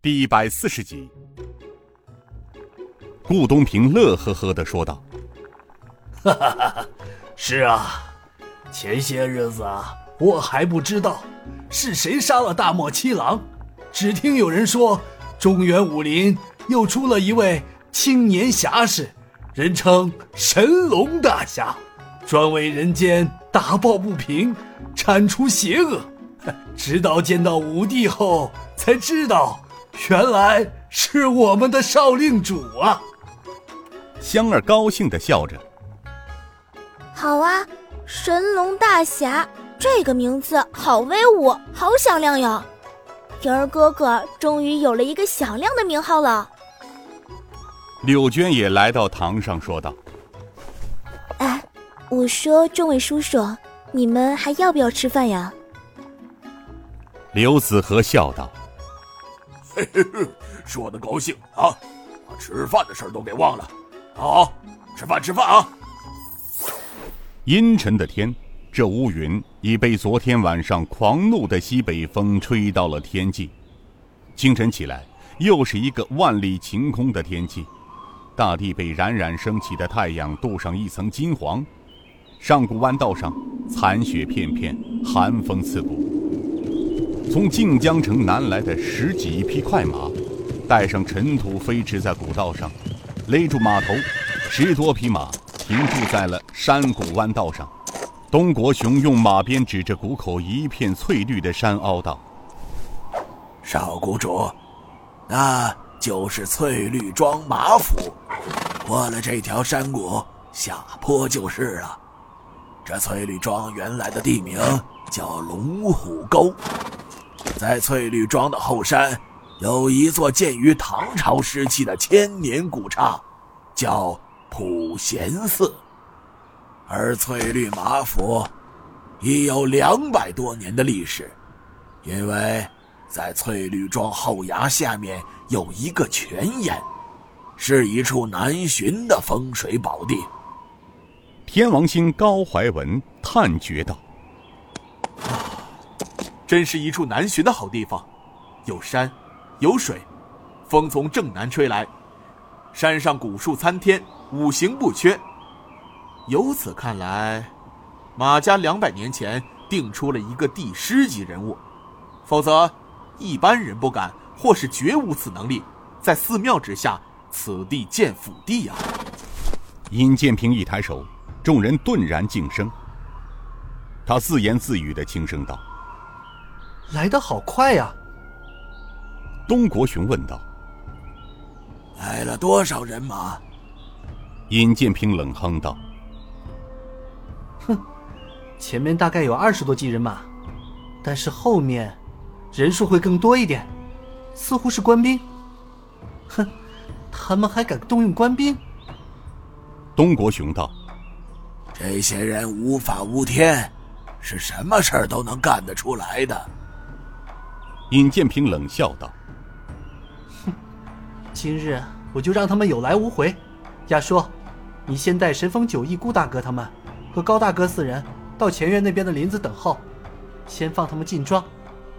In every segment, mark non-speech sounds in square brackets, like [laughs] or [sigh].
第一百四十集。顾东平乐呵呵的说道：“哈哈哈哈，是啊，前些日子啊，我还不知道是谁杀了大漠七郎，只听有人说中原武林又出了一位青年侠士，人称神龙大侠，专为人间打抱不平，铲除邪恶。[laughs] 直到见到武帝后，才知道原来是我们的少令主啊。”香儿高兴的笑着。好啊，神龙大侠这个名字好威武，好响亮哟！平儿哥哥终于有了一个响亮的名号了。柳娟也来到堂上说道：“哎，我说众位叔叔，你们还要不要吃饭呀？”刘子和笑道：“嘿嘿嘿，说的高兴啊，把吃饭的事儿都给忘了。”好，吃饭吃饭啊！阴沉的天，这乌云已被昨天晚上狂怒的西北风吹到了天际。清晨起来，又是一个万里晴空的天气，大地被冉冉升起的太阳镀上一层金黄。上古弯道上，残雪片片，寒风刺骨。从靖江城南来的十几匹快马，带上尘土飞驰在古道上。勒住马头，十多匹马停驻在了山谷弯道上。东国雄用马鞭指着谷口一片翠绿的山凹道：“少谷主，那就是翠绿庄马府。过了这条山谷，下坡就是了。这翠绿庄原来的地名叫龙虎沟，在翠绿庄的后山。”有一座建于唐朝时期的千年古刹，叫普贤寺。而翠绿马府已有两百多年的历史，因为在翠绿庄后崖下面有一个泉眼，是一处难寻的风水宝地。天王星高怀文叹绝道：“，真是一处难寻的好地方，有山。”有水，风从正南吹来，山上古树参天，五行不缺。由此看来，马家两百年前定出了一个帝师级人物，否则一般人不敢，或是绝无此能力，在寺庙之下，此地建府地呀。尹建平一抬手，众人顿然静声。他自言自语的轻声道：“来得好快呀！”东国雄问道：“来了多少人马？”尹建平冷哼道：“哼，前面大概有二十多骑人马，但是后面人数会更多一点，似乎是官兵。哼，他们还敢动用官兵？”东国雄道：“这些人无法无天，是什么事儿都能干得出来的。”尹建平冷笑道。哼今日我就让他们有来无回。亚叔，你先带神风九翼顾大哥他们和高大哥四人到前院那边的林子等候，先放他们进庄，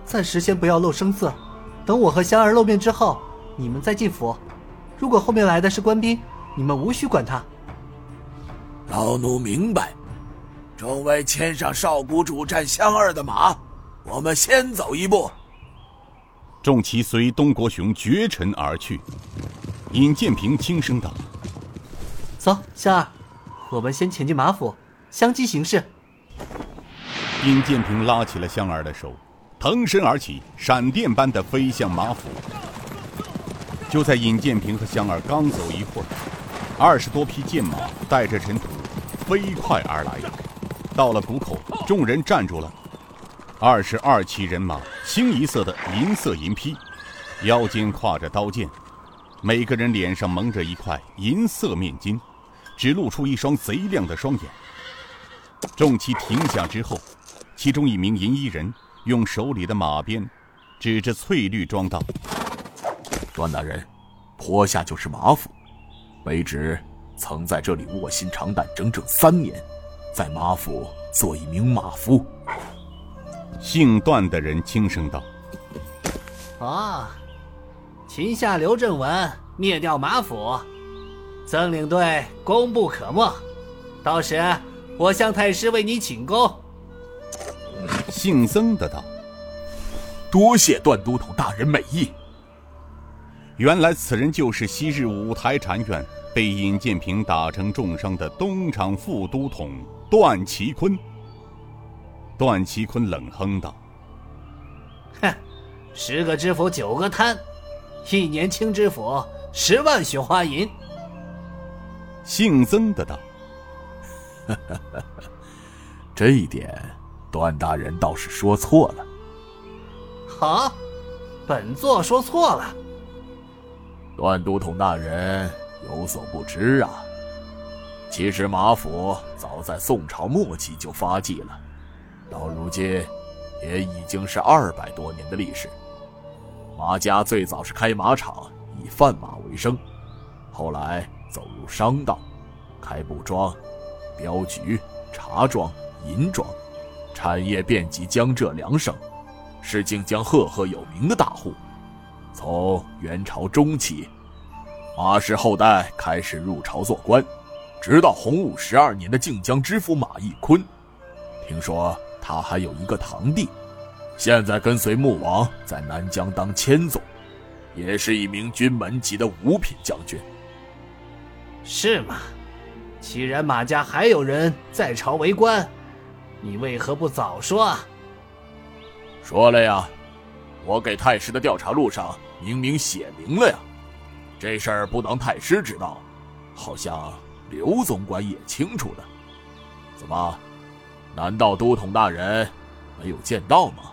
暂时先不要露声色。等我和香儿露面之后，你们再进府。如果后面来的是官兵，你们无需管他。老奴明白。众位牵上少谷主战香儿的马，我们先走一步。众骑随东国雄绝尘而去，尹建平轻声道：“走，香儿，我们先前进马府，相机行事。”尹建平拉起了香儿的手，腾身而起，闪电般的飞向马府。就在尹建平和香儿刚走一会儿，二十多匹剑马带着尘土飞快而来，到了谷口，众人站住了。二十二骑人马，清一色的银色银披，腰间挎着刀剑，每个人脸上蒙着一块银色面巾，只露出一双贼亮的双眼。众骑停下之后，其中一名银衣人用手里的马鞭指着翠绿庄道：“段大人，坡下就是马府，卑职曾在这里卧薪尝胆整整三年，在马府做一名马夫。”姓段的人轻声道：“啊，擒下刘正文，灭掉马府，曾领队功不可没。到时我向太师为你请功。姓曾的道：“多谢段都统大人美意。”原来此人就是昔日五台禅院被尹建平打成重伤的东厂副都统段其坤。段祺坤冷哼道：“哼，十个知府九个贪。”一年清知府十万雪花银。姓曾的道：“ [laughs] 这一点，段大人倒是说错了。”好，本座说错了。段都统大人有所不知啊，其实马府早在宋朝末期就发迹了，到如今也已经是二百多年的历史。马家最早是开马场，以贩马为生，后来走入商道，开布庄、镖局、茶庄、银庄，产业遍及江浙两省，是晋江赫赫有名的大户。从元朝中期，马氏后代开始入朝做官，直到洪武十二年的晋江知府马义坤，听说他还有一个堂弟。现在跟随穆王在南疆当千总，也是一名军门级的五品将军。是吗？既然马家还有人在朝为官，你为何不早说啊？说了呀，我给太师的调查录上明明写明了呀。这事儿不能太师知道，好像刘总管也清楚的。怎么？难道都统大人没有见到吗？